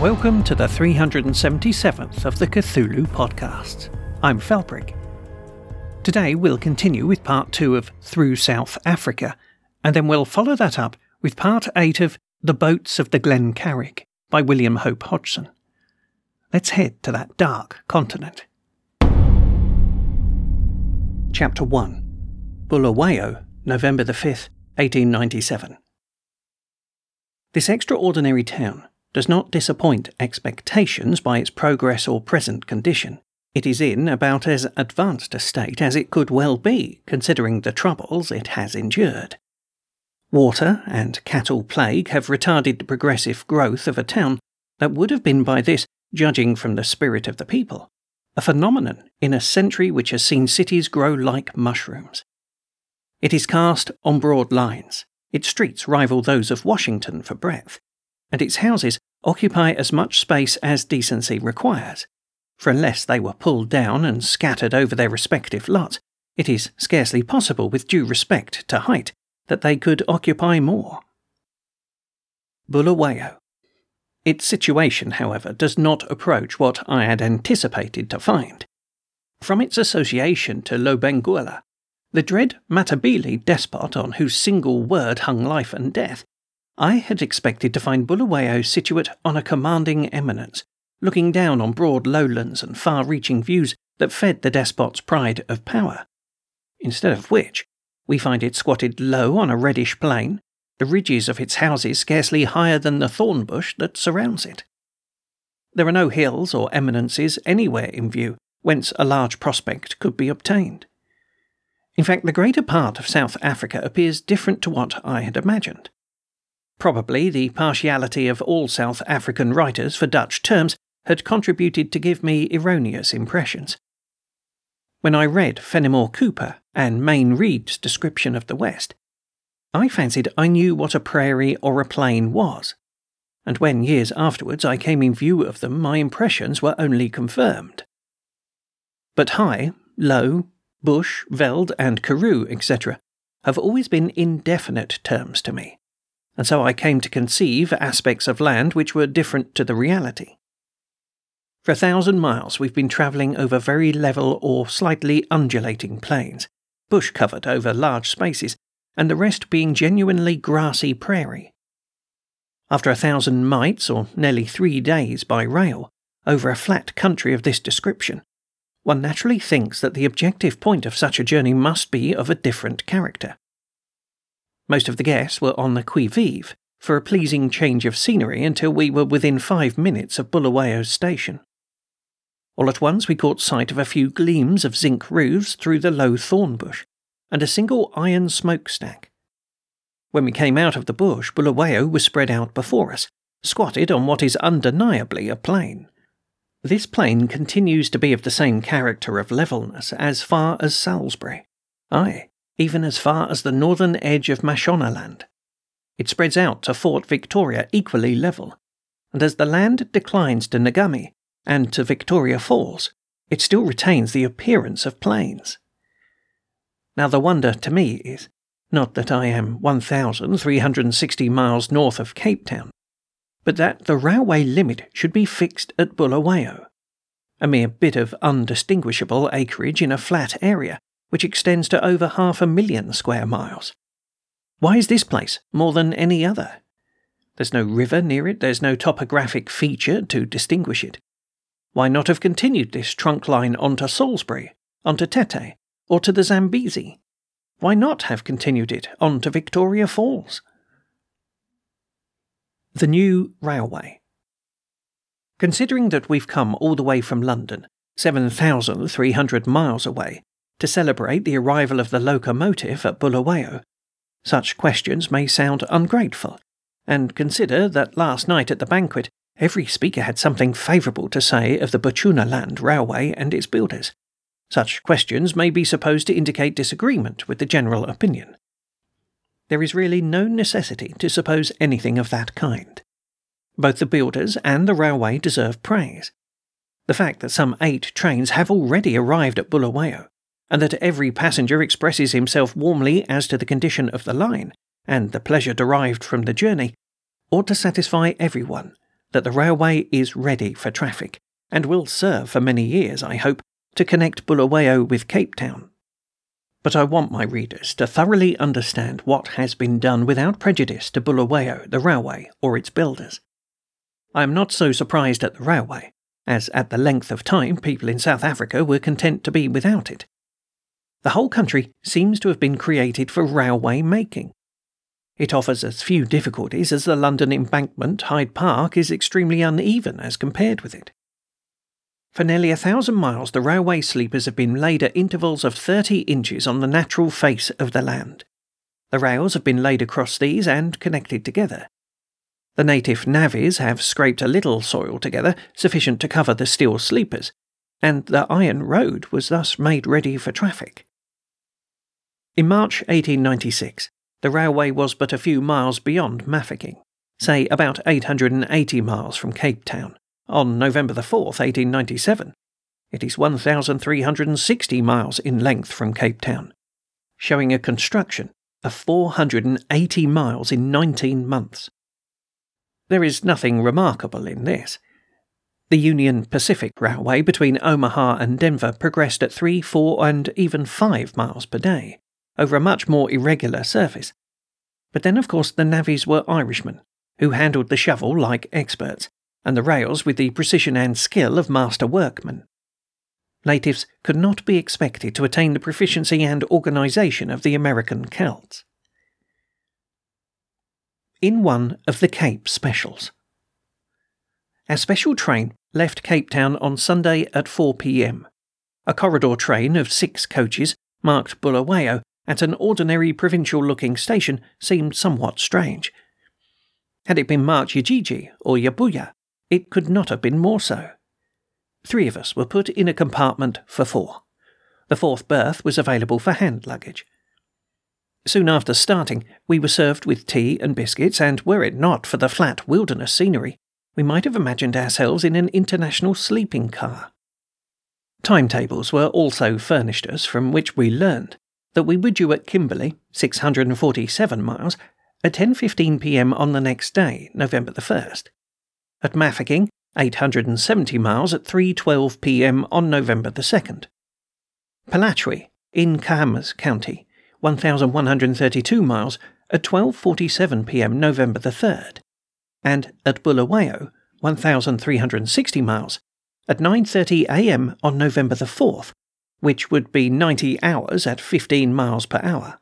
Welcome to the 377th of the Cthulhu podcast. I'm Felbrick. Today we'll continue with part 2 of Through South Africa, and then we'll follow that up with part 8 of The Boats of the Glen Carrig by William Hope Hodgson. Let's head to that dark continent. Chapter 1 Bulawayo, November the 5th, 1897. This extraordinary town does not disappoint expectations by its progress or present condition. It is in about as advanced a state as it could well be, considering the troubles it has endured. Water and cattle plague have retarded the progressive growth of a town that would have been by this, judging from the spirit of the people, a phenomenon in a century which has seen cities grow like mushrooms. It is cast on broad lines, its streets rival those of Washington for breadth, and its houses occupy as much space as decency requires, for unless they were pulled down and scattered over their respective lots, it is scarcely possible, with due respect to height, that they could occupy more. Bulawayo. Its situation, however, does not approach what I had anticipated to find. From its association to Lobengula, the dread Matabele despot on whose single word hung life and death, I had expected to find Bulawayo situate on a commanding eminence, looking down on broad lowlands and far reaching views that fed the despot's pride of power. Instead of which, we find it squatted low on a reddish plain, the ridges of its houses scarcely higher than the thorn bush that surrounds it. There are no hills or eminences anywhere in view whence a large prospect could be obtained. In fact, the greater part of South Africa appears different to what I had imagined. Probably the partiality of all South African writers for Dutch terms had contributed to give me erroneous impressions. When I read Fenimore Cooper and Mayne Reid's description of the West, I fancied I knew what a prairie or a plain was, and when years afterwards I came in view of them, my impressions were only confirmed. But high, low, bush, veld, and karoo, etc., have always been indefinite terms to me, and so I came to conceive aspects of land which were different to the reality. For a thousand miles, we've been travelling over very level or slightly undulating plains, bush covered over large spaces, and the rest being genuinely grassy prairie. After a thousand mites, or nearly three days by rail, over a flat country of this description, one naturally thinks that the objective point of such a journey must be of a different character. Most of the guests were on the qui vive for a pleasing change of scenery until we were within five minutes of Bulawayo's station. All at once we caught sight of a few gleams of zinc roofs through the low thorn bush, and a single iron smokestack. When we came out of the bush, Bulawayo was spread out before us, squatted on what is undeniably a plain. This plain continues to be of the same character of levelness as far as Salisbury, aye, even as far as the northern edge of Mashonaland. It spreads out to Fort Victoria equally level, and as the land declines to Ngami, and to Victoria Falls, it still retains the appearance of plains. Now, the wonder to me is not that I am 1,360 miles north of Cape Town, but that the railway limit should be fixed at Bulawayo, a mere bit of undistinguishable acreage in a flat area which extends to over half a million square miles. Why is this place more than any other? There's no river near it, there's no topographic feature to distinguish it. Why not have continued this trunk line onto Salisbury, onto Tete, or to the Zambezi? Why not have continued it on to Victoria Falls? The new railway. Considering that we've come all the way from London, 7,300 miles away, to celebrate the arrival of the locomotive at Bulawayo, such questions may sound ungrateful, and consider that last night at the banquet Every speaker had something favourable to say of the Bechuanaland Railway and its builders. Such questions may be supposed to indicate disagreement with the general opinion. There is really no necessity to suppose anything of that kind. Both the builders and the railway deserve praise. The fact that some eight trains have already arrived at Bulawayo, and that every passenger expresses himself warmly as to the condition of the line and the pleasure derived from the journey, ought to satisfy everyone that the railway is ready for traffic and will serve for many years, I hope, to connect Bulawayo with Cape Town. But I want my readers to thoroughly understand what has been done without prejudice to Bulawayo, the railway, or its builders. I am not so surprised at the railway, as at the length of time people in South Africa were content to be without it. The whole country seems to have been created for railway making. It offers as few difficulties as the London embankment. Hyde Park is extremely uneven as compared with it. For nearly a thousand miles, the railway sleepers have been laid at intervals of 30 inches on the natural face of the land. The rails have been laid across these and connected together. The native navvies have scraped a little soil together, sufficient to cover the steel sleepers, and the iron road was thus made ready for traffic. In March 1896, the railway was but a few miles beyond Mafeking, say about 880 miles from Cape Town, on November the 4th, 1897. It is 1,360 miles in length from Cape Town, showing a construction of 480 miles in 19 months. There is nothing remarkable in this. The Union Pacific Railway between Omaha and Denver progressed at 3, 4, and even 5 miles per day over a much more irregular surface. But then, of course, the navvies were Irishmen, who handled the shovel like experts, and the rails with the precision and skill of master workmen. Natives could not be expected to attain the proficiency and organization of the American Celts. In one of the Cape specials. Our special train left Cape Town on Sunday at 4 p.m. A corridor train of six coaches marked Bulawayo at an ordinary provincial looking station seemed somewhat strange. Had it been marked Ujiji or Yambuya, it could not have been more so. Three of us were put in a compartment for four. The fourth berth was available for hand luggage. Soon after starting, we were served with tea and biscuits, and were it not for the flat wilderness scenery, we might have imagined ourselves in an international sleeping car. Timetables were also furnished us, from which we learned that we were due at Kimberley, 647 miles, at 10:15 p.m. on the next day, November the 1st. At Mafeking, 870 miles at 3:12 p.m. on November the 2nd. Pallatry, in Khama's County, 1132 miles at 12:47 p.m. November the 3rd. And at Bulawayo, 1360 miles at 9:30 a.m. on November the 4th which would be 90 hours at 15 miles per hour.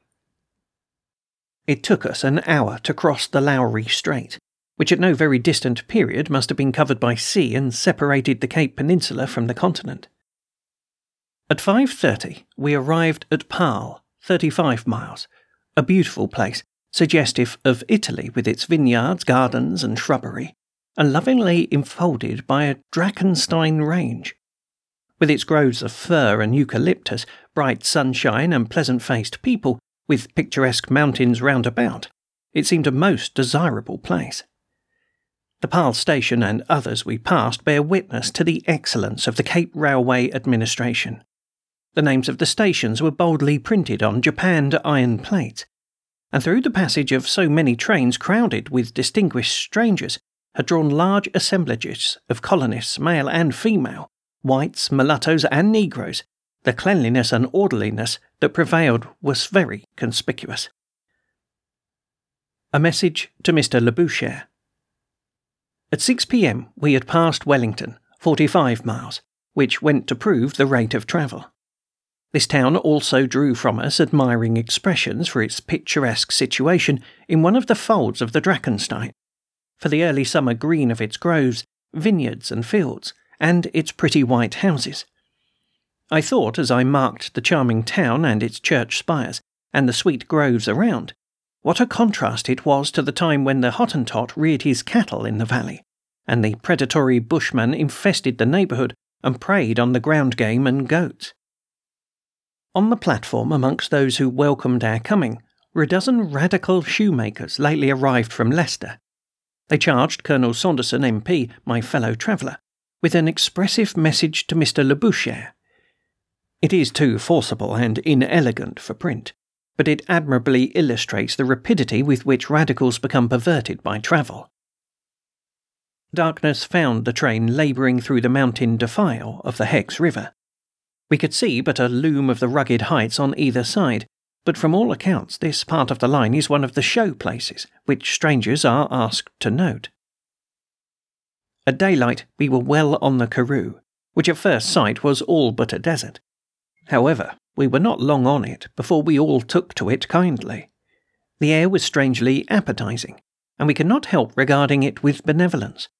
It took us an hour to cross the Lowry Strait, which at no very distant period must have been covered by sea and separated the Cape Peninsula from the continent. At 5:30 we arrived at Paarl, 35 miles, a beautiful place, suggestive of Italy with its vineyards, gardens, and shrubbery, and lovingly enfolded by a Drakenstein range with its groves of fir and eucalyptus, bright sunshine, and pleasant faced people, with picturesque mountains round about, it seemed a most desirable place. The Paarl station and others we passed bear witness to the excellence of the Cape Railway administration. The names of the stations were boldly printed on japanned iron plates, and through the passage of so many trains crowded with distinguished strangers, had drawn large assemblages of colonists, male and female, whites, mulattoes, and Negroes, the cleanliness and orderliness that prevailed was very conspicuous. A message to Mr. Labouchere. At 6 p.m., we had passed Wellington, 45 miles, which went to prove the rate of travel. This town also drew from us admiring expressions for its picturesque situation in one of the folds of the Drakenstein, for the early summer green of its groves, vineyards, and fields, and its pretty white houses. I thought, as I marked the charming town and its church spires, and the sweet groves around, what a contrast it was to the time when the Hottentot reared his cattle in the valley, and the predatory bushman infested the neighbourhood and preyed on the ground game and goats. On the platform, amongst those who welcomed our coming, were a dozen radical shoemakers lately arrived from Leicester. They charged Colonel Saunderson, MP, my fellow traveller, with an expressive message to Mr. Labouchere. It is too forcible and inelegant for print, but it admirably illustrates the rapidity with which radicals become perverted by travel. Darkness found the train labouring through the mountain defile of the Hex River. We could see but a loom of the rugged heights on either side, but from all accounts, this part of the line is one of the show places which strangers are asked to note. At daylight, we were well on the Karoo, which at first sight was all but a desert. However, we were not long on it before we all took to it kindly. The air was strangely appetizing, and we could not help regarding it with benevolence.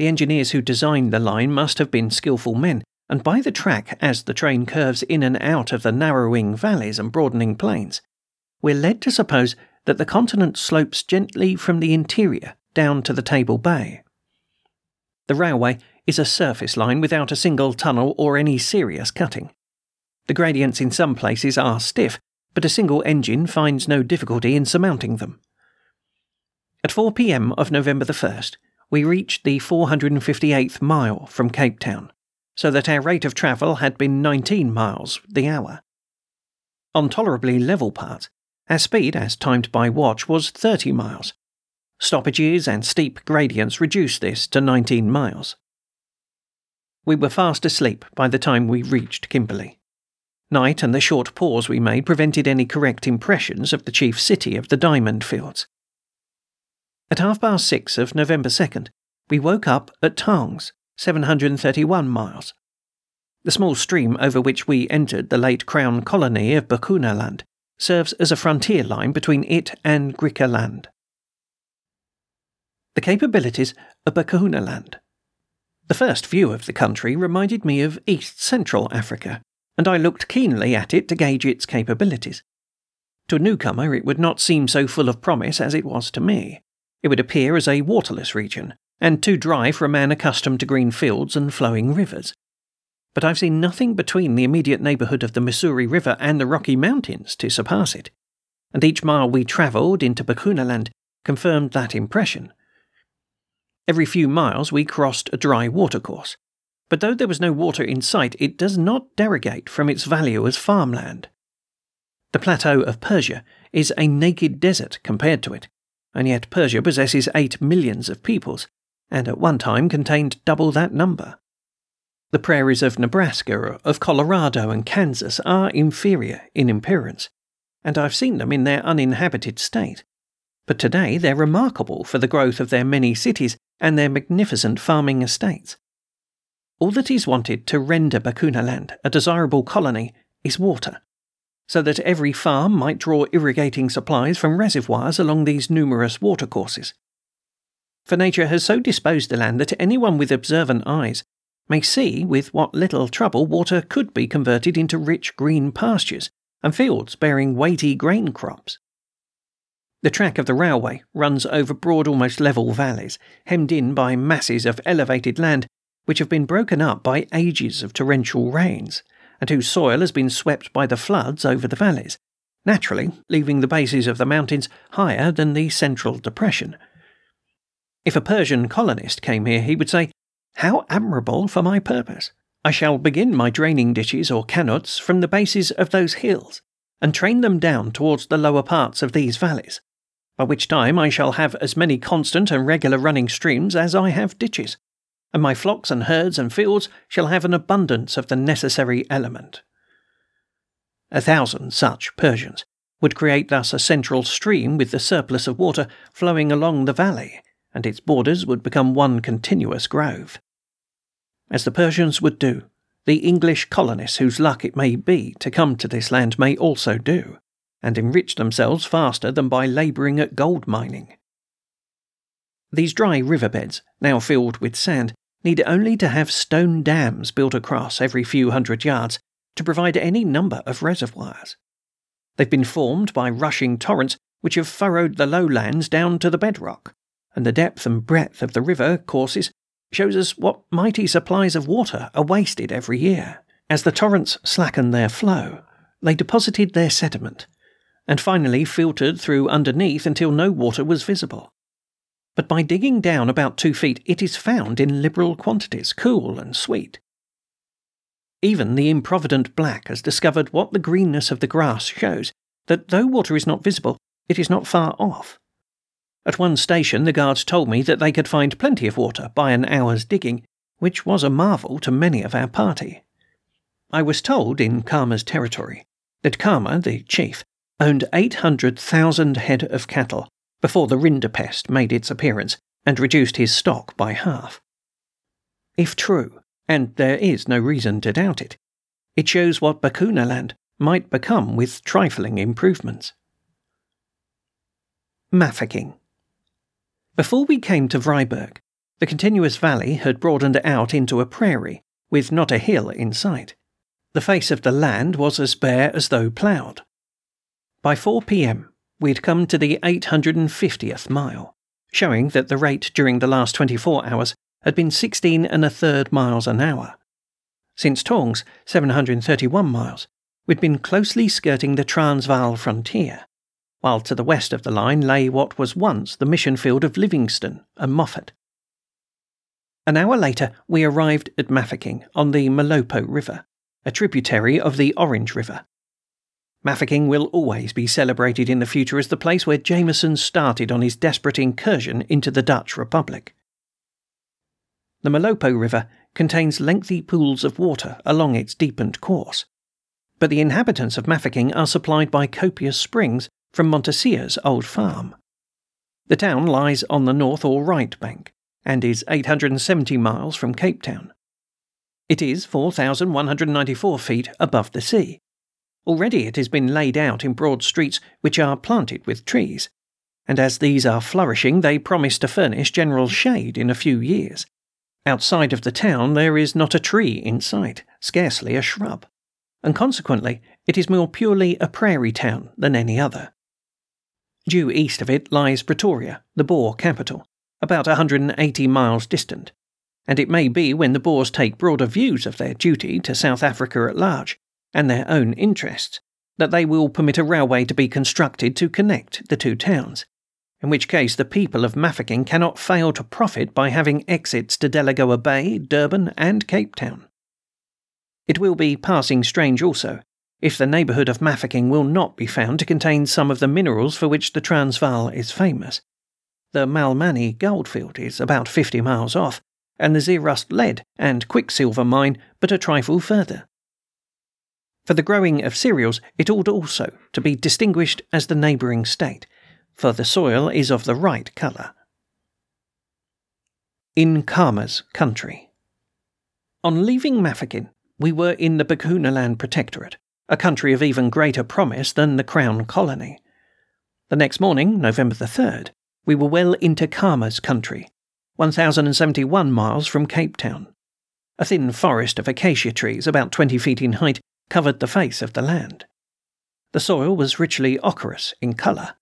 The engineers who designed the line must have been skilful men, and by the track as the train curves in and out of the narrowing valleys and broadening plains, we're led to suppose that the continent slopes gently from the interior down to the Table Bay. The railway is a surface line without a single tunnel or any serious cutting. The gradients in some places are stiff, but a single engine finds no difficulty in surmounting them. At 4 p.m. of November the 1st, we reached the 458th mile from Cape Town, so that our rate of travel had been 19 miles the hour. On tolerably level parts, our speed, as timed by watch, was 30 miles. Stoppages and steep gradients reduced this to 19 miles. We were fast asleep by the time we reached Kimberley. Night and the short pause we made prevented any correct impressions of the chief city of the diamond fields. At half past six of November 2nd, we woke up at Taungs, 731 miles. The small stream over which we entered the late Crown colony of Bechuanaland serves as a frontier line between it and Griqualand. The capabilities of Bechuanaland. The first view of the country reminded me of East Central Africa, and I looked keenly at it to gauge its capabilities. To a newcomer, it would not seem so full of promise as it was to me. It would appear as a waterless region, and too dry for a man accustomed to green fields and flowing rivers. But I've seen nothing between the immediate neighbourhood of the Missouri River and the Rocky Mountains to surpass it, and each mile we travelled into Bechuanaland confirmed that impression. Every few miles we crossed a dry watercourse, but though there was no water in sight, it does not derogate from its value as farmland. The plateau of Persia is a naked desert compared to it, and yet Persia possesses eight millions of peoples, and at one time contained double that number. The prairies of Nebraska, of Colorado, and Kansas are inferior in appearance, and I've seen them in their uninhabited state. But today they're remarkable for the growth of their many cities and their magnificent farming estates. All that is wanted to render Bechuanaland a desirable colony is water so that every farm might draw irrigating supplies from reservoirs along these numerous watercourses. For nature has so disposed the land that anyone with observant eyes may see with what little trouble water could be converted into rich green pastures and fields bearing weighty grain crops. The track of the railway runs over broad, almost level valleys, hemmed in by masses of elevated land which have been broken up by ages of torrential rains and whose soil has been swept by the floods over the valleys, naturally leaving the bases of the mountains higher than the central depression. If a Persian colonist came here, he would say, How admirable for my purpose! I shall begin my draining ditches or canuts from the bases of those hills, and train them down towards the lower parts of these valleys, by which time I shall have as many constant and regular running streams as I have ditches and my flocks and herds and fields shall have an abundance of the necessary element. A thousand such Persians would create thus a central stream with the surplus of water flowing along the valley, and its borders would become one continuous grove. As the Persians would do, the English colonists whose luck it may be to come to this land may also do, and enrich themselves faster than by labouring at gold mining. These dry riverbeds, now filled with sand, need only to have stone dams built across every few hundred yards to provide any number of reservoirs. They've been formed by rushing torrents which have furrowed the lowlands down to the bedrock, and the depth and breadth of the river courses shows us what mighty supplies of water are wasted every year. As the torrents slackened their flow, they deposited their sediment, and finally filtered through underneath until no water was visible. but by digging down about two feet, it is found in liberal quantities, cool and sweet. Even the improvident black has discovered what the greenness of the grass shows that though water is not visible, it is not far off. At one station, the guards told me that they could find plenty of water by an hour's digging, which was a marvel to many of our party. I was told in Khama's territory that Khama, the chief, owned 800,000 head of cattle before the rinderpest made its appearance and reduced his stock by half. If true, and there is no reason to doubt it, it shows what Bechuanaland might become with trifling improvements. Mafeking. Before we came to Vryburg, the continuous valley had broadened out into a prairie, with not a hill in sight. The face of the land was as bare as though ploughed. By 4 p.m., we had come to the 850th mile, showing that the rate during the last 24 hours had been 16 and a third miles an hour. Since Taungs, 731 miles, we'd been closely skirting the Transvaal frontier, while to the west of the line lay what was once the mission field of Livingstone and Moffat. An hour later, we arrived at Mafeking on the Molopo River, a tributary of the Orange River. Mafeking will always be celebrated in the future as the place where Jameson started on his desperate incursion into the Dutch Republic. The Molopo River contains lengthy pools of water along its deepened course, but the inhabitants of Mafeking are supplied by copious springs from Montasia's old farm. The town lies on the north or right bank and is 870 miles from Cape Town. It is 4,194 feet above the sea. Already it has been laid out in broad streets which are planted with trees, and as these are flourishing, they promise to furnish general shade in a few years. Outside of the town, there is not a tree in sight, scarcely a shrub, and consequently, it is more purely a prairie town than any other. Due east of it lies Pretoria, the Boer capital, about 180 miles distant, and it may be when the Boers take broader views of their duty to South Africa at large and their own interests that they will permit a railway to be constructed to connect the two towns, in which case the people of Mafeking cannot fail to profit by having exits to Delagoa Bay, Durban, and Cape Town. It will be passing strange also if the neighbourhood of Mafeking will not be found to contain some of the minerals for which the Transvaal is famous. The Malmani goldfield is about 50 miles off, and the Zeerust lead and quicksilver mine but a trifle further. For the growing of cereals, it ought also to be distinguished as the neighbouring state, for the soil is of the right colour. In Khama's country. On leaving Mafeking, we were in the Bechuanaland Protectorate, a country of even greater promise than the Crown Colony. The next morning, November the 3rd, we were well into Khama's country, 1,071 miles from Cape Town. A thin forest of acacia trees, about 20 feet in height, covered the face of the land. The soil was richly ochreous in colour,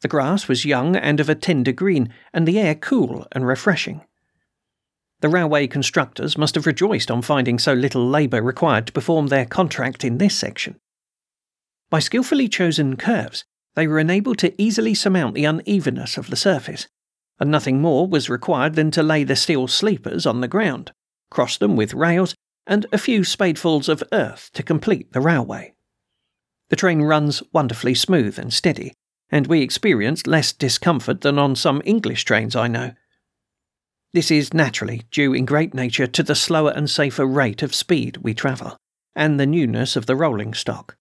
the grass was young and of a tender green, and the air cool and refreshing. The railway constructors must have rejoiced on finding so little labour required to perform their contract in this section. By skilfully chosen curves, they were enabled to easily surmount the unevenness of the surface, and nothing more was required than to lay the steel sleepers on the ground, cross them with rails, and a few spadefuls of earth to complete the railway. The train runs wonderfully smooth and steady, and we experienced less discomfort than on some English trains I know. This is naturally due in great nature to the slower and safer rate of speed we travel, and the newness of the rolling stock.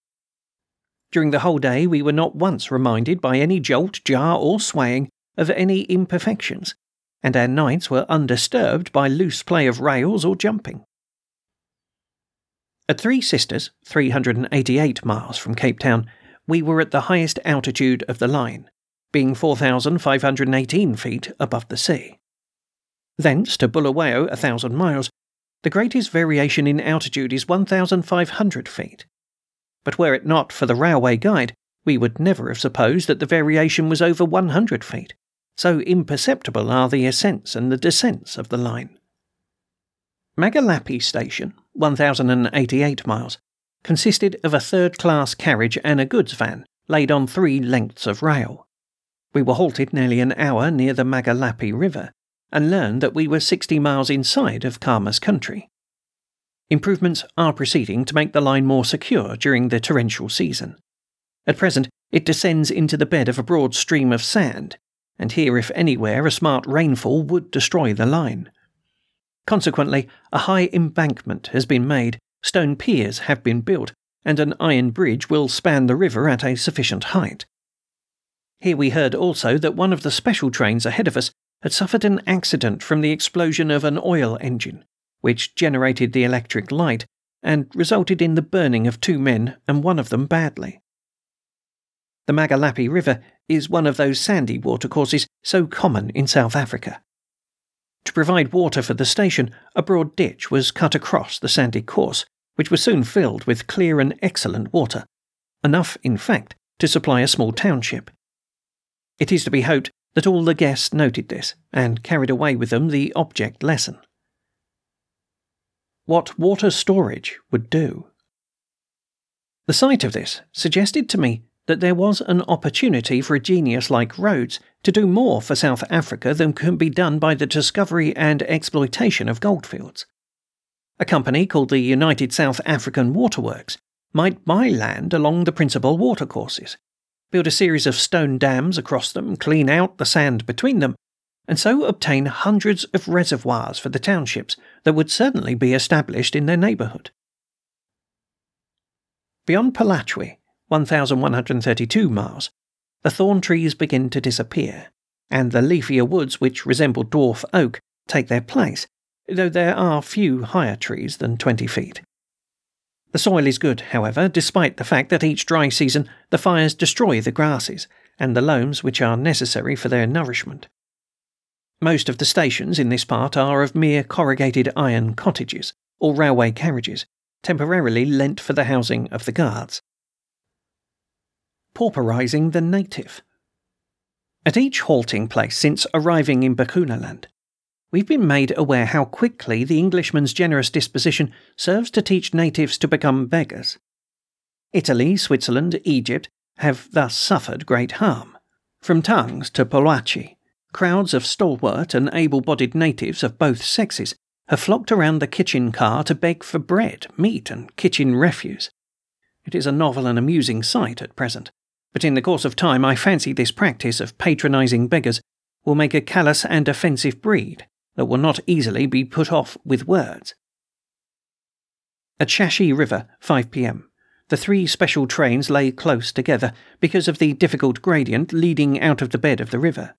During the whole day, we were not once reminded by any jolt, jar, or swaying of any imperfections, and our nights were undisturbed by loose play of rails or jumping. At Three Sisters, 388 miles from Cape Town, we were at the highest altitude of the line, being 4,518 feet above the sea. Thence to Bulawayo, a thousand miles, the greatest variation in altitude is 1,500 feet. But were it not for the railway guide, we would never have supposed that the variation was over 100 feet. So imperceptible are the ascents and the descents of the line. Magalapi Station, 1,088 miles, consisted of a third class carriage and a goods van laid on three lengths of rail. We were halted nearly an hour near the Magalapi River and learned that we were 60 miles inside of Khama's country. Improvements are proceeding to make the line more secure during the torrential season. At present, it descends into the bed of a broad stream of sand, and here, if anywhere, a smart rainfall would destroy the line. Consequently, a high embankment has been made, stone piers have been built, and an iron bridge will span the river at a sufficient height. Here we heard also that one of the special trains ahead of us had suffered an accident from the explosion of an oil engine, which generated the electric light and resulted in the burning of two men and one of them badly. The Magalapi River is one of those sandy watercourses so common in South Africa. To provide water for the station, a broad ditch was cut across the sandy course, which was soon filled with clear and excellent water, enough, in fact, to supply a small township. It is to be hoped that all the guests noted this and carried away with them the object lesson. What water storage would do. The sight of this suggested to me that there was an opportunity for a genius like Rhodes to do more for South Africa than can be done by the discovery and exploitation of goldfields. A company called the United South African Waterworks might buy land along the principal watercourses build a series of stone dams across them, clean out the sand between them, and so obtain hundreds of reservoirs for the townships that would certainly be established in their neighbourhood. Beyond Palachwi, 1,132 miles, the thorn trees begin to disappear, and the leafier woods which resemble dwarf oak take their place, though there are few higher trees than 20 feet. The soil is good, however, despite the fact that each dry season the fires destroy the grasses and the loams which are necessary for their nourishment. Most of the stations in this part are of mere corrugated iron cottages or railway carriages, temporarily lent for the housing of the guards. Pauperizing the native. At each halting place since arriving in Bechuanaland, we've been made aware how quickly the Englishman's generous disposition serves to teach natives to become beggars. Italy, Switzerland, Egypt have thus suffered great harm. From Taungs to Pollachi, crowds of stalwart and able bodied natives of both sexes have flocked around the kitchen car to beg for bread, meat, and kitchen refuse. It is a novel and amusing sight at present, but in the course of time I fancy this practice of patronizing beggars will make a callous and offensive breed that will not easily be put off with words. At Shashi River, 5 p.m., the three special trains lay close together because of the difficult gradient leading out of the bed of the river.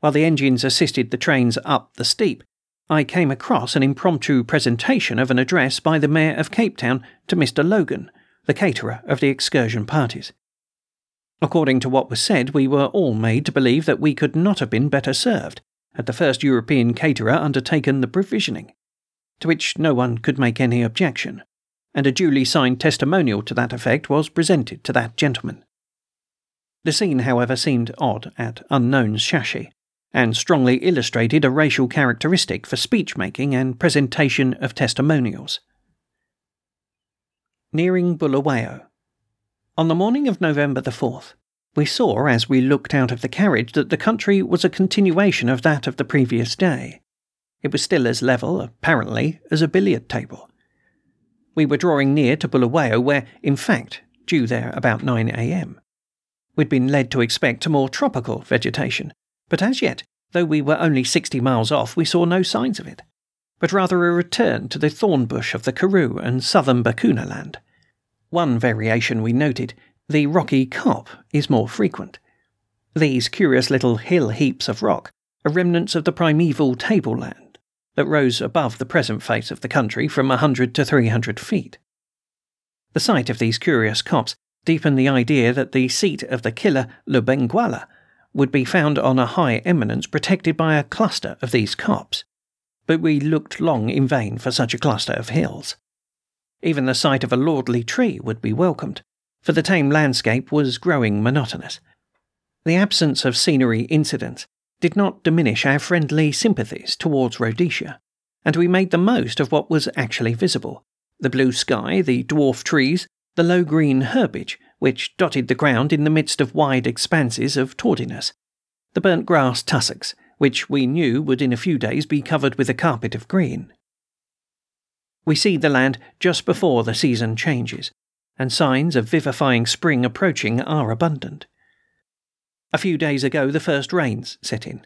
While the engines assisted the trains up the steep, I came across an impromptu presentation of an address by the Mayor of Cape Town to Mr. Logan, the caterer of the excursion parties. According to what was said, we were all made to believe that we could not have been better served, had the first European caterer undertaken the provisioning, to which no one could make any objection, and a duly signed testimonial to that effect was presented to that gentleman. The scene, however, seemed odd at unknown Shashi, and strongly illustrated a racial characteristic for speech making and presentation of testimonials. Nearing Bulawayo. On the morning of November the 4th, we saw, as we looked out of the carriage, that the country was a continuation of that of the previous day. It was still as level, apparently, as a billiard table. We were drawing near to Bulawayo, where, in fact, due there about 9 a.m. We'd been led to expect a more tropical vegetation, but as yet, though we were only 60 miles off, we saw no signs of it, but rather a return to the thorn bush of the Karoo and southern Bechuanaland. One variation we noted the rocky kop, is more frequent. These curious little hill heaps of rock are remnants of the primeval tableland that rose above the present face of the country from a hundred to three hundred feet. The sight of these curious kops deepened the idea that the seat of the killer Lobengula would be found on a high eminence protected by a cluster of these kops. But we looked long in vain for such a cluster of hills. Even the sight of a lordly tree would be welcomed, for the tame landscape was growing monotonous. The absence of scenery incidents did not diminish our friendly sympathies towards Rhodesia, and we made the most of what was actually visible the blue sky, the dwarf trees, the low green herbage which dotted the ground in the midst of wide expanses of tawdiness. The burnt grass tussocks, which we knew would in a few days be covered with a carpet of green. We see the land just before the season changes, and signs of vivifying spring approaching are abundant. A few days ago, the first rains set in.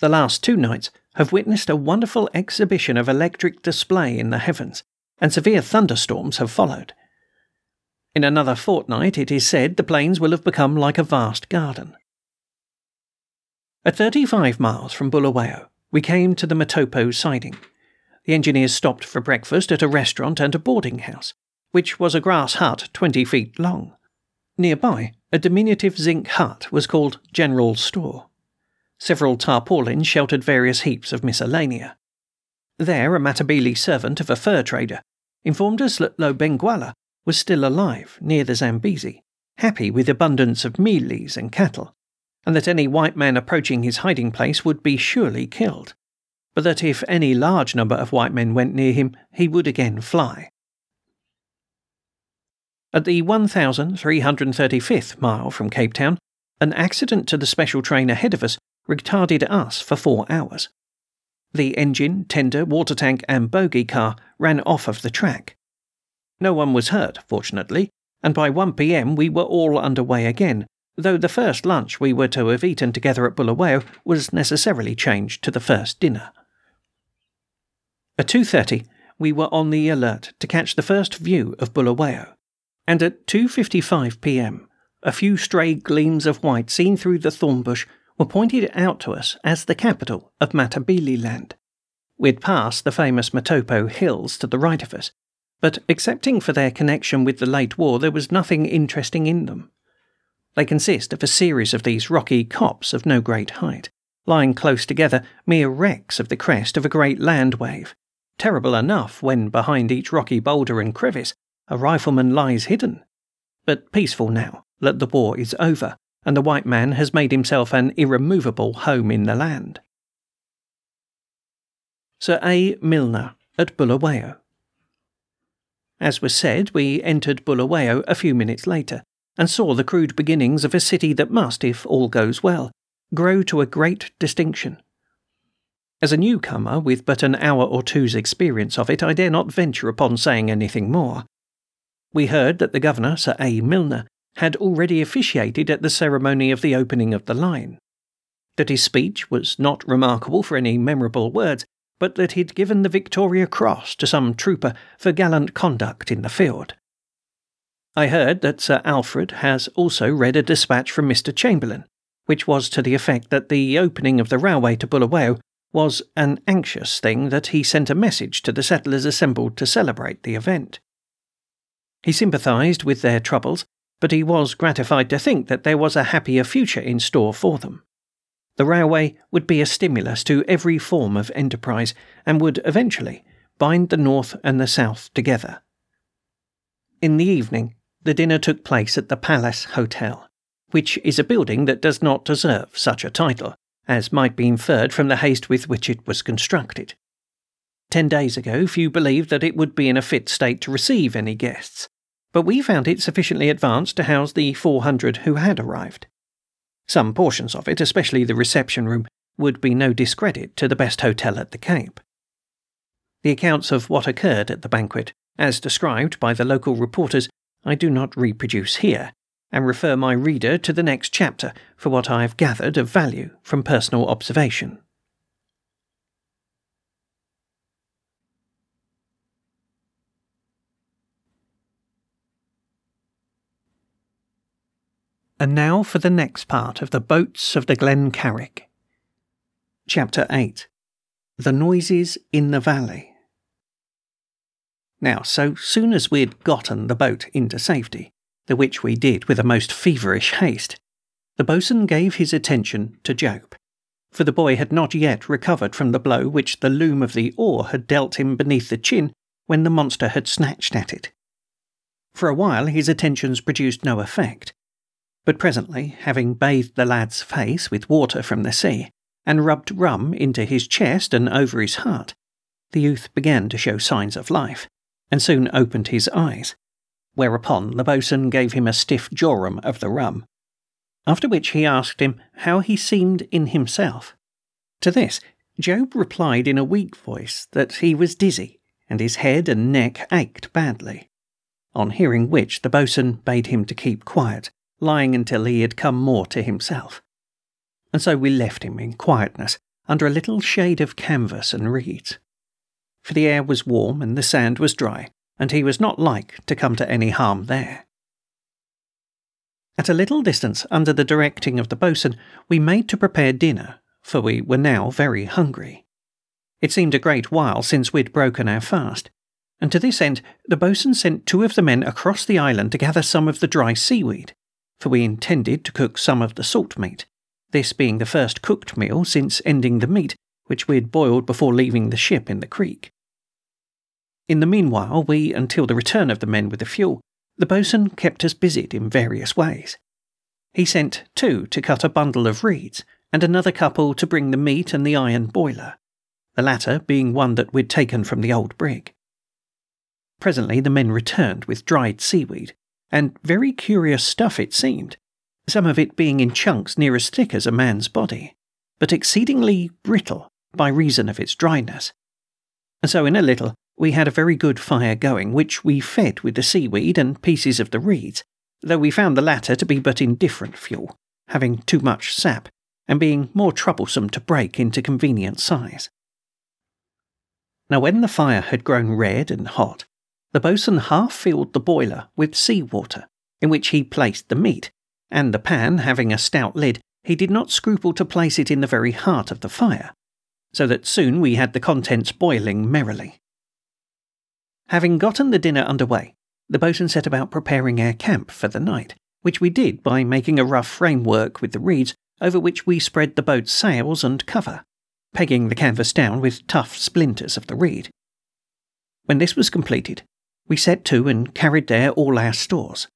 The last two nights have witnessed a wonderful exhibition of electric display in the heavens, and severe thunderstorms have followed. In another fortnight, it is said, the plains will have become like a vast garden. At 35 miles from Bulawayo, we came to the Matopo siding. The engineers stopped for breakfast at a restaurant and a boarding house, which was a grass hut 20 feet long. Nearby, a diminutive zinc hut was called General Store. Several tarpaulins sheltered various heaps of miscellanea. There, a Matabele servant of a fur trader informed us that Lobengula was still alive near the Zambezi, happy with abundance of mealies and cattle, and that any white man approaching his hiding place would be surely killed, but that if any large number of white men went near him, he would again fly. At the 1335th mile from Cape Town, an accident to the special train ahead of us retarded us for four hours. The engine, tender, water tank, and bogie car ran off of the track. No one was hurt, fortunately, and by 1 pm we were all under way again, though the first lunch we were to have eaten together at Bulawayo was necessarily changed to the first dinner. At 2.30, we were on the alert to catch the first view of Bulawayo, and at 2.55 p.m., a few stray gleams of white seen through the thorn bush were pointed out to us as the capital of Matabele land. We'd passed the famous Matopo Hills to the right of us, but excepting for their connection with the late war, there was nothing interesting in them. They consist of a series of these rocky kops of no great height, lying close together, mere wrecks of the crest of a great land wave. Terrible enough when behind each rocky boulder and crevice a rifleman lies hidden, but peaceful now that the war is over and the white man has made himself an irremovable home in the land. Sir A. Milner at Bulawayo. As was said, we entered Bulawayo a few minutes later and saw the crude beginnings of a city that must, if all goes well, grow to a great distinction. As a newcomer with but an hour or two's experience of it, I dare not venture upon saying anything more. We heard that the governor, Sir A. Milner, had already officiated at the ceremony of the opening of the line. That his speech was not remarkable for any memorable words, but that he'd given the Victoria Cross to some trooper for gallant conduct in the field. I heard that Sir Alfred has also read a dispatch from Mr. Chamberlain, which was to the effect that the opening of the railway to Bulawayo was an anxious thing that he sent a message to the settlers assembled to celebrate the event. He sympathised with their troubles but he was gratified to think that there was a happier future in store for them. The railway would be a stimulus to every form of enterprise and would eventually bind the North and the South together. In the evening, the dinner took place at the Palace Hotel, which is a building that does not deserve such a title, as might be inferred from the haste with which it was constructed. Ten days ago, few believed that it would be in a fit state to receive any guests, but we found it sufficiently advanced to house the 400 who had arrived. Some portions of it, especially the reception room, would be no discredit to the best hotel at the Cape. The accounts of what occurred at the banquet, as described by the local reporters, I do not reproduce here, and refer my reader to the next chapter for what I have gathered of value from personal observation. And now for the next part of the Boats of the Glen Carrig. Chapter 8 The Noises in the Valley. Now, so soon as we had gotten the boat into safety, the which we did with a most feverish haste, the boatswain gave his attention to Job, for the boy had not yet recovered from the blow which the loom of the oar had dealt him beneath the chin when the monster had snatched at it. For a while his attentions produced no effect, but presently, having bathed the lad's face with water from the sea, and rubbed rum into his chest and over his heart, the youth began to show signs of life, and soon opened his eyes. Whereupon the boatswain gave him a stiff jorum of the rum. After which he asked him how he seemed in himself. To this, Job replied in a weak voice that he was dizzy, and his head and neck ached badly. On hearing which, the boatswain bade him to keep quiet, lying until he had come more to himself. And so we left him in quietness, under a little shade of canvas and reeds. For the air was warm and the sand was dry, and he was not like to come to any harm there. At a little distance, under the directing of the boatswain, we made to prepare dinner, for we were now very hungry. It seemed a great while since we'd broken our fast, and to this end the boatswain sent two of the men across the island to gather some of the dry seaweed, for we intended to cook some of the salt meat, this being the first cooked meal since ending the meat which we had boiled before leaving the ship in the creek. In the meanwhile, we, until the return of the men with the fuel, the boatswain kept us busied in various ways. He sent two to cut a bundle of reeds, and another couple to bring the meat and the iron boiler, the latter being one that we'd taken from the old brig. Presently the men returned with dried seaweed, and very curious stuff it seemed, some of it being in chunks near as thick as a man's body, but exceedingly brittle by reason of its dryness. And so in a little we had a very good fire going, which we fed with the seaweed and pieces of the reeds, though we found the latter to be but indifferent fuel, having too much sap, and being more troublesome to break into convenient size. Now, when the fire had grown red and hot, the boatswain half filled the boiler with sea water, in which he placed the meat, and the pan having a stout lid, he did not scruple to place it in the very heart of the fire, so that soon we had the contents boiling merrily. Having gotten the dinner under way, the boatswain set about preparing our camp for the night, which we did by making a rough framework with the reeds over which we spread the boat's sails and cover, pegging the canvas down with tough splinters of the reed. When this was completed, we set to and carried there all our stores,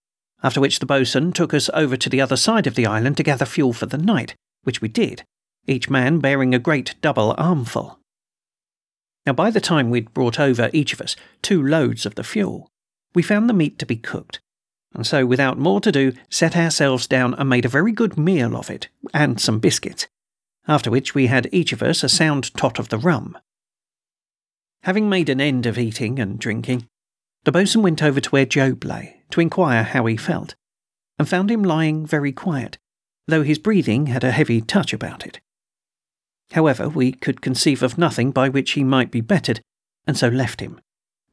after which the boatswain took us over to the other side of the island to gather fuel for the night, which we did, each man bearing a great double armful. Now, by the time we'd brought over, each of us, two loads of the fuel, we found the meat to be cooked, and so, without more to do, set ourselves down and made a very good meal of it, and some biscuits, after which we had each of us a sound tot of the rum. Having made an end of eating and drinking, the boatswain went over to where Job lay to inquire how he felt, and found him lying very quiet, though his breathing had a heavy touch about it. However, we could conceive of nothing by which he might be bettered, and so left him,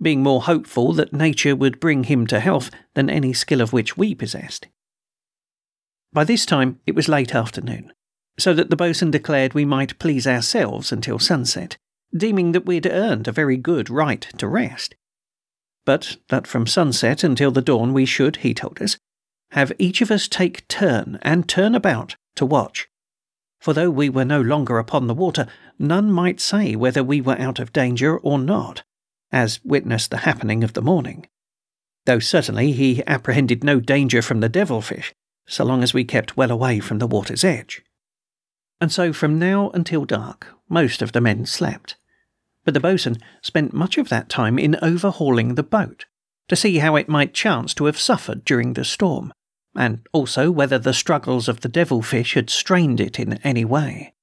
being more hopeful that nature would bring him to health than any skill of which we possessed. By this time it was late afternoon, so that the boatswain declared we might please ourselves until sunset, deeming that we had earned a very good right to rest. But that from sunset until the dawn we should, he told us, have each of us take turn and turn about to watch. For though we were no longer upon the water, none might say whether we were out of danger or not as witnessed the happening of the morning. Though certainly he apprehended no danger from the devilfish, so long as we kept well away from the water's edge. And so from now until dark, most of the men slept. But the boatswain spent much of that time in overhauling the boat, to see how it might chance to have suffered during the storm, and also whether the struggles of the devilfish had strained it in any way.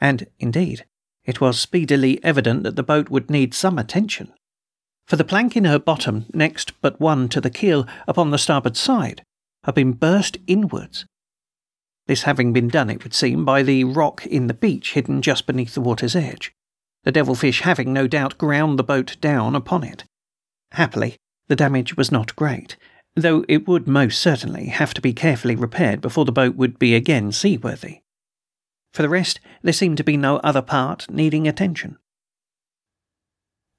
And, indeed, it was speedily evident that the boat would need some attention. For the plank in her bottom, next but one to the keel upon the starboard side, had been burst inwards. This having been done, it would seem, by the rock in the beach hidden just beneath the water's edge, the devilfish having no doubt ground the boat down upon it. Happily, the damage was not great, though it would most certainly have to be carefully repaired before the boat would be again seaworthy. For the rest, there seemed to be no other part needing attention.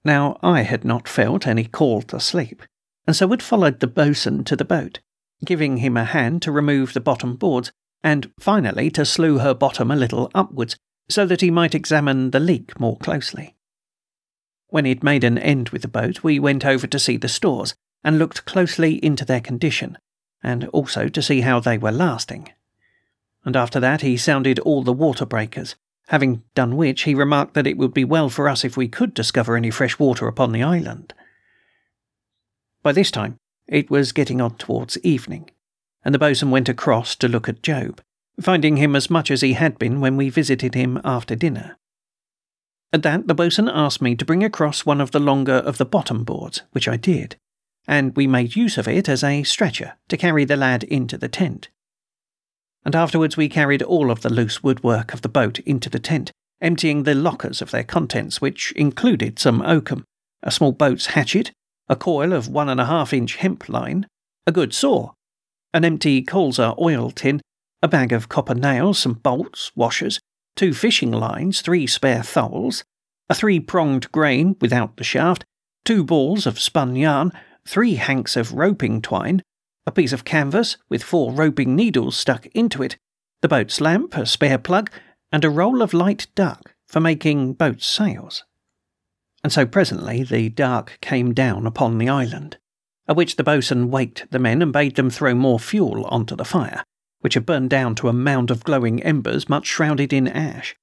Now, I had not felt any call to sleep, and so had followed the boatswain to the boat, giving him a hand to remove the bottom boards, and finally to slew her bottom a little upwards, so that he might examine the leak more closely. When he'd made an end with the boat, we went over to see the stores, and looked closely into their condition, and also to see how they were lasting and after that he sounded all the water breakers, having done which he remarked that it would be well for us if we could discover any fresh water upon the island. By this time It was getting on towards evening, and the boatswain went across to look at Job, finding him as much as he had been when we visited him after dinner. At that, the boatswain asked me to bring across one of the longer of the bottom boards, which I did, and we made use of it as a stretcher to carry the lad into the tent. And afterwards we carried all of the loose woodwork of the boat into the tent, emptying the lockers of their contents, which included some oakum, a small boat's hatchet, a coil of one and a half inch hemp line, a good saw, an empty colza oil tin, a bag of copper nails, some bolts, washers, two fishing lines, three spare tholes, a three pronged grain without the shaft, two balls of spun yarn, three hanks of roping twine, a piece of canvas with four roping needles stuck into it, the boat's lamp, a spare plug, and a roll of light duck for making boat sails. And so presently the dark came down upon the island, at which the boatswain waked the men and bade them throw more fuel onto the fire, which had burned down to a mound of glowing embers much shrouded in ash.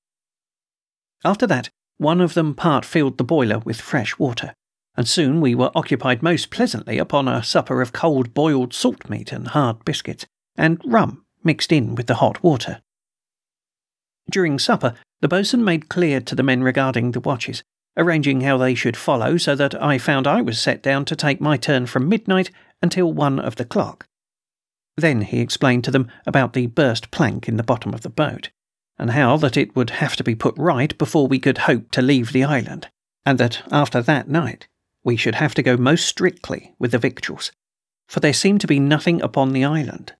After that, one of them part filled the boiler with fresh water, and soon we were occupied most pleasantly upon a supper of cold boiled salt meat and hard biscuits, and rum mixed in with the hot water. During supper, the boatswain made clear to the men regarding the watches, arranging how they should follow, so that I found I was set down to take my turn from midnight until one of the clock. Then he explained to them about the burst plank in the bottom of the boat, and how that it would have to be put right before we could hope to leave the island, and that after that night we should have to go most strictly with the victuals, for there seemed to be nothing upon the island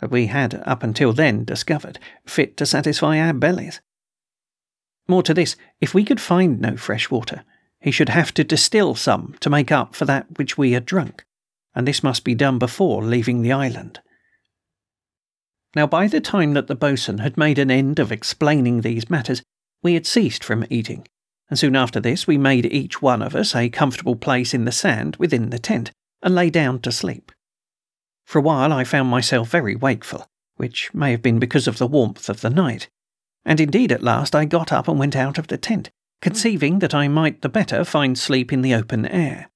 that we had up until then discovered fit to satisfy our bellies. More to this, if we could find no fresh water, he should have to distill some to make up for that which we had drunk, and this must be done before leaving the island. Now, by the time that the boatswain had made an end of explaining these matters, we had ceased from eating, and soon after this we made each one of us a comfortable place in the sand within the tent, and lay down to sleep. For a while I found myself very wakeful, which may have been because of the warmth of the night, and indeed at last I got up and went out of the tent, conceiving that I might the better find sleep in the open air.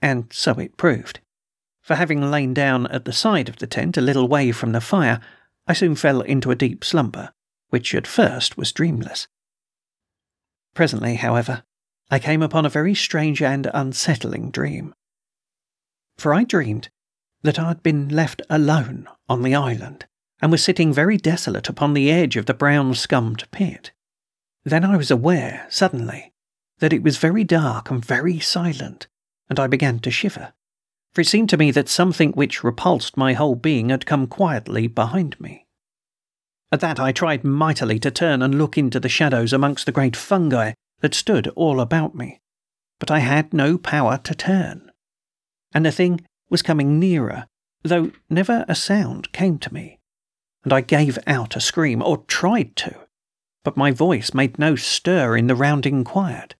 And so it proved. For having lain down at the side of the tent a little way from the fire, I soon fell into a deep slumber, which at first was dreamless. Presently, however, I came upon a very strange and unsettling dream. For I dreamed that I had been left alone on the island and was sitting very desolate upon the edge of the brown scummed pit. Then I was aware, suddenly, that it was very dark and very silent, and I began to shiver, for it seemed to me that something which repulsed my whole being had come quietly behind me. At that I tried mightily to turn and look into the shadows amongst the great fungi that stood all about me, but I had no power to turn. And the thing was coming nearer, though never a sound came to me, and I gave out a scream, or tried to, but my voice made no stir in the rounding quiet.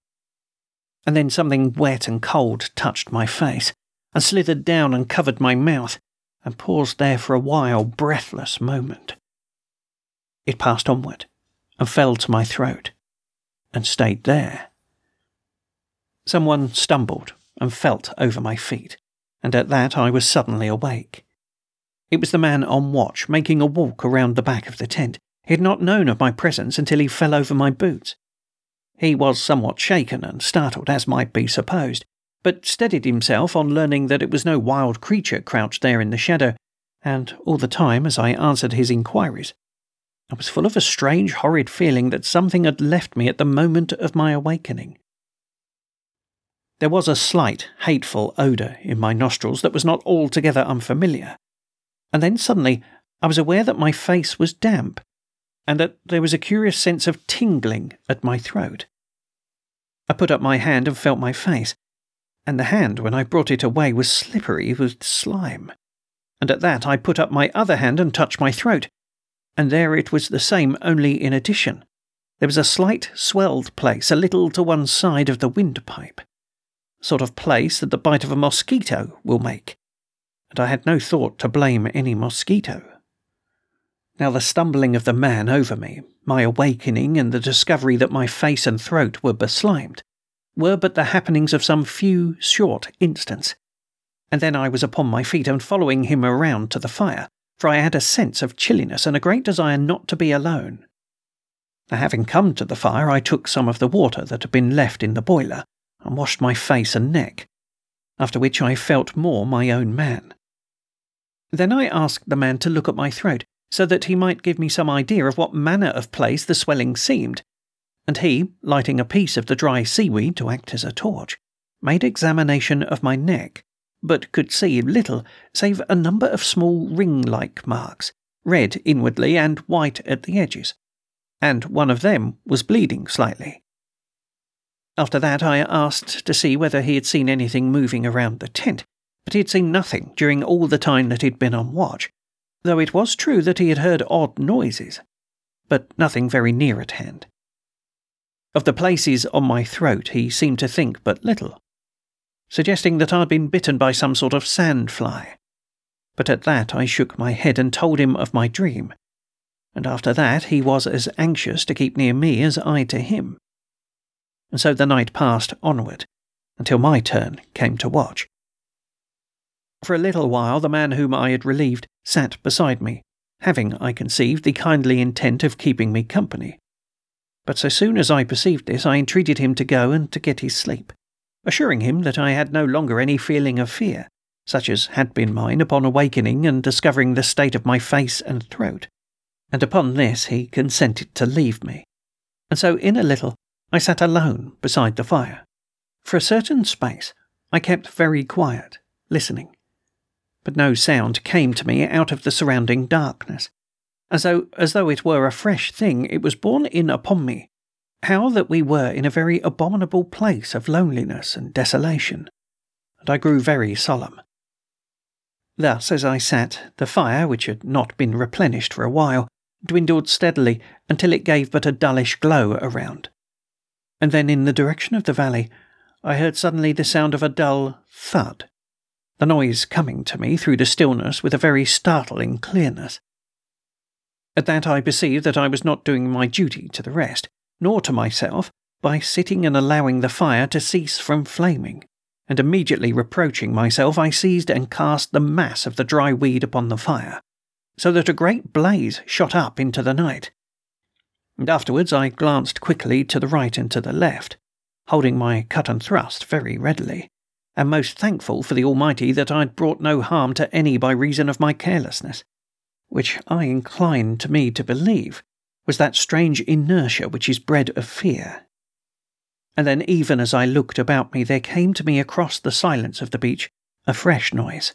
And then something wet and cold touched my face, and slithered down and covered my mouth, and paused there for a while, breathless moment. It passed onward and fell to my throat and stayed there. Someone stumbled and felt over my feet, and at that I was suddenly awake. It was the man on watch making a walk around the back of the tent. He had not known of my presence until he fell over my boots. He was somewhat shaken and startled, as might be supposed, but steadied himself on learning that it was no wild creature crouched there in the shadow, and all the time, as I answered his inquiries, I was full of a strange, horrid feeling that something had left me at the moment of my awakening. There was a slight, hateful odour in my nostrils that was not altogether unfamiliar. And then suddenly I was aware that my face was damp, and that there was a curious sense of tingling at my throat. I put up my hand and felt my face, and the hand, when I brought it away, was slippery with slime. And at that I put up my other hand and touched my throat, and there it was the same, only in addition. There was a slight swelled place a little to one side of the windpipe, sort of place that the bite of a mosquito will make, and I had no thought to blame any mosquito. Now, the stumbling of the man over me, my awakening, and the discovery that my face and throat were beslimed, were but the happenings of some few short instants. and then I was upon my feet and following him around to the fire, for I had a sense of chilliness and a great desire not to be alone. Having come to the fire, I took some of the water that had been left in the boiler and washed my face and neck, after which I felt more my own man. Then I asked the man to look at my throat, so that he might give me some idea of what manner of place the swelling seemed, and he, lighting a piece of the dry seaweed to act as a torch, made examination of my neck, but could see little save a number of small ring like marks, red inwardly and white at the edges and one of them was bleeding slightly. After that, I asked to see whether he had seen anything moving around the tent, but he had seen nothing during all the time that he'd been on watch, though it was true that he had heard odd noises, but nothing very near at hand. Of the places on my throat, he seemed to think but little, suggesting that I'd been bitten by some sort of sand fly. But at that I shook my head and told him of my dream, and after that he was as anxious to keep near me as I to him. And so the night passed onward, until my turn came to watch. For a little while the man whom I had relieved sat beside me, having, I conceived, the kindly intent of keeping me company. But so soon as I perceived this, I entreated him to go and to get his sleep, assuring him that I had no longer any feeling of fear, such as had been mine upon awakening and discovering the state of my face and throat and upon this he consented to leave me. And so in a little I sat alone beside the fire. For a certain space I kept very quiet, listening. But no sound came to me out of the surrounding darkness. As though, as though it were a fresh thing, it was borne in upon me how that we were in a very abominable place of loneliness and desolation, and I grew very solemn. Thus, as I sat, the fire, which had not been replenished for a while, dwindled steadily until it gave but a dullish glow around. And then, in the direction of the valley, I heard suddenly the sound of a dull thud, the noise coming to me through the stillness with a very startling clearness. At that, I perceived that I was not doing my duty to the rest, nor to myself, by sitting and allowing the fire to cease from flaming, and immediately reproaching myself, I seized and cast the mass of the dry weed upon the fire so that a great blaze shot up into the night. And afterwards I glanced quickly to the right and to the left, holding my cut and thrust very readily, and most thankful for the Almighty that I had brought no harm to any by reason of my carelessness, which I incline to me to believe was that strange inertia which is bred of fear. And then, even as I looked about me, there came to me across the silence of the beach a fresh noise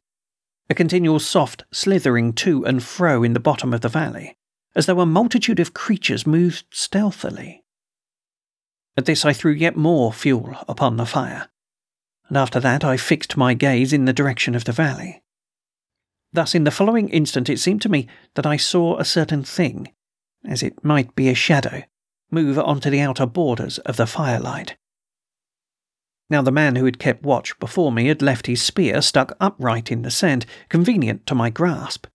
a continual soft slithering to and fro in the bottom of the valley, as though a multitude of creatures moved stealthily. At this I threw yet more fuel upon the fire, and after that I fixed my gaze in the direction of the valley. Thus, in the following instant, it seemed to me that I saw a certain thing, as it might be a shadow, move onto the outer borders of the firelight. Now, the man who had kept watch before me had left his spear stuck upright in the sand, convenient to my grasp.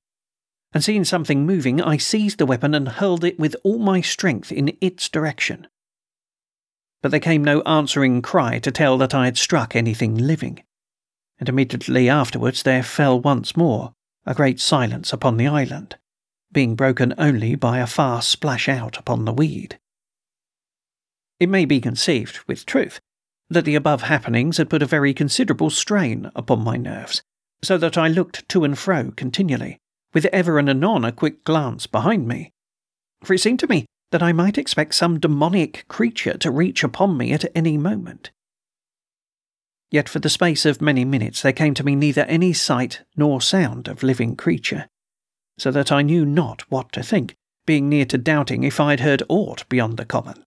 And seeing something moving, I seized the weapon and hurled it with all my strength in its direction. But there came no answering cry to tell that I had struck anything living, and immediately afterwards there fell once more a great silence upon the island, being broken only by a far splash out upon the weed. It may be conceived, with truth, that the above happenings had put a very considerable strain upon my nerves, so that I looked to and fro continually, with ever and anon a quick glance behind me. For it seemed to me that I might expect some demoniac creature to reach upon me at any moment. Yet for the space of many minutes there came to me neither any sight nor sound of living creature, so that I knew not what to think, being near to doubting if I had heard aught beyond the common.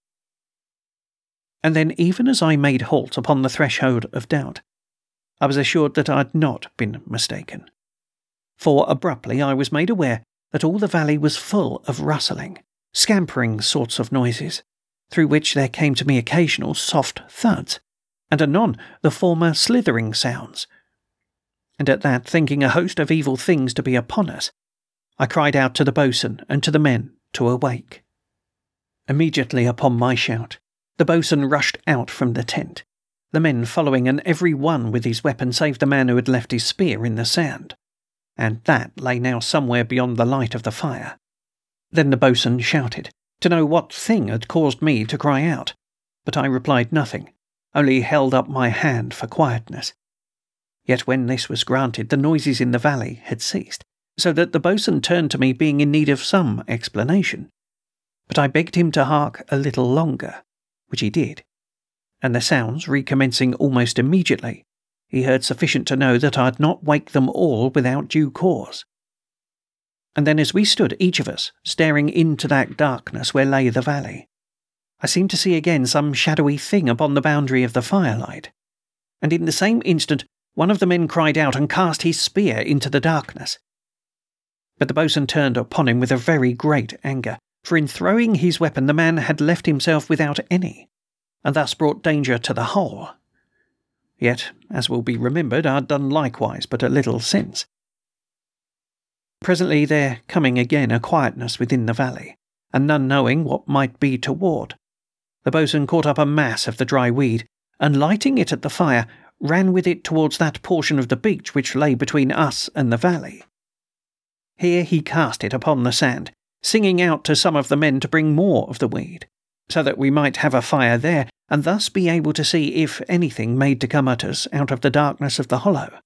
And then, even as I made halt upon the threshold of doubt, I was assured that I had not been mistaken. For abruptly I was made aware that all the valley was full of rustling, scampering sorts of noises, through which there came to me occasional soft thuds, and anon the former slithering sounds. And at that, thinking a host of evil things to be upon us, I cried out to the boatswain and to the men to awake. Immediately upon my shout, the boatswain rushed out from the tent, the men following and every one with his weapon save the man who had left his spear in the sand. And that lay now somewhere beyond the light of the fire. Then the boatswain shouted, to know what thing had caused me to cry out, but I replied nothing, only held up my hand for quietness. Yet when this was granted, the noises in the valley had ceased, so that the boatswain turned to me, being in need of some explanation. But I begged him to hark a little longer, which he did, and the sounds recommencing almost immediately, he heard sufficient to know that I'd not waked them all without due cause. And then, as we stood, each of us, staring into that darkness where lay the valley, I seemed to see again some shadowy thing upon the boundary of the firelight. And in the same instant, one of the men cried out and cast his spear into the darkness. But the boatswain turned upon him with a very great anger, for in throwing his weapon the man had left himself without any, and thus brought danger to the whole. Yet, as will be remembered, I had done likewise but a little since. Presently there coming again a quietness within the valley, and none knowing what might be toward. The boatswain caught up a mass of the dry weed, and lighting it at the fire, ran with it towards that portion of the beach which lay between us and the valley. Here he cast it upon the sand, singing out to some of the men to bring more of the weed, so that we might have a fire there, and thus be able to see if anything made to come at us out of the darkness of the hollow.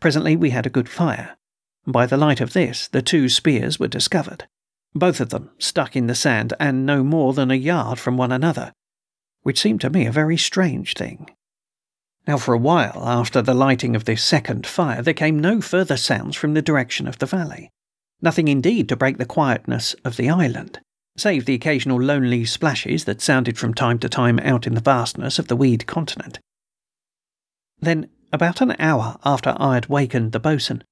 Presently we had a good fire, and by the light of this, the two spears were discovered, both of them stuck in the sand and no more than a yard from one another, which seemed to me a very strange thing. Now, for a while after the lighting of this second fire, there came no further sounds from the direction of the valley. Nothing indeed to break the quietness of the island, save the occasional lonely splashes that sounded from time to time out in the vastness of the weed continent. Then, about an hour after I had wakened the boatswain,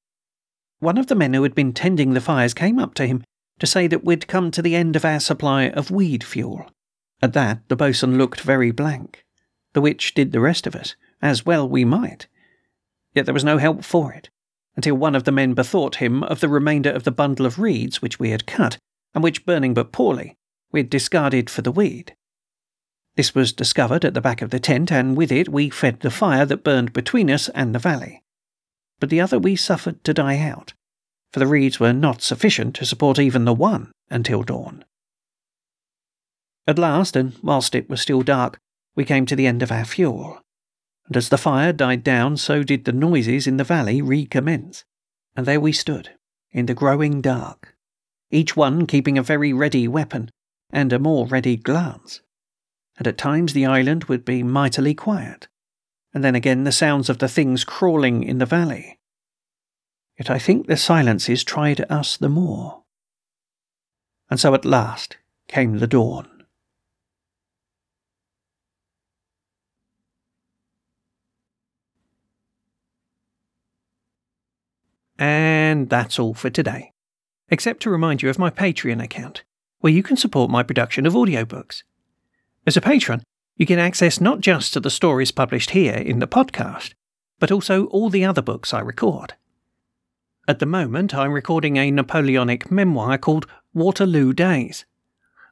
one of the men who had been tending the fires came up to him to say that we'd come to the end of our supply of weed fuel. At that, the boatswain looked very blank, the which did the rest of us, as well we might. Yet there was no help for it, until one of the men bethought him of the remainder of the bundle of reeds which we had cut, and which, burning but poorly, we had discarded for the weed. This was discovered at the back of the tent, and with it we fed the fire that burned between us and the valley but the other we suffered to die out, for the reeds were not sufficient to support even the one until dawn. At last, and whilst it was still dark, we came to the end of our fuel, and as the fire died down, so did the noises in the valley recommence, and there we stood, in the growing dark, each one keeping a very ready weapon and a more ready glance, and at times the island would be mightily quiet, and then again the sounds of the things crawling in the valley. Yet I think the silences tried us the more. And so at last came the dawn. And that's all for today. Except to remind you of my Patreon account, where you can support my production of audiobooks. As a patron, you can access not just to the stories published here in the podcast, but also all the other books I record. At the moment, I'm recording a Napoleonic memoir called Waterloo Days,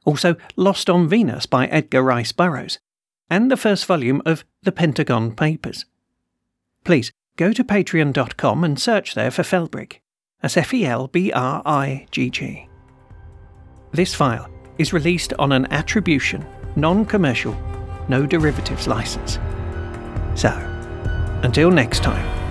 also Lost on Venus by Edgar Rice Burroughs, and the first volume of The Pentagon Papers. Please go to patreon.com and search there for Felbrigg. That's F E L B R I G G. This file is released on an attribution, non commercial no derivatives license. So, until next time.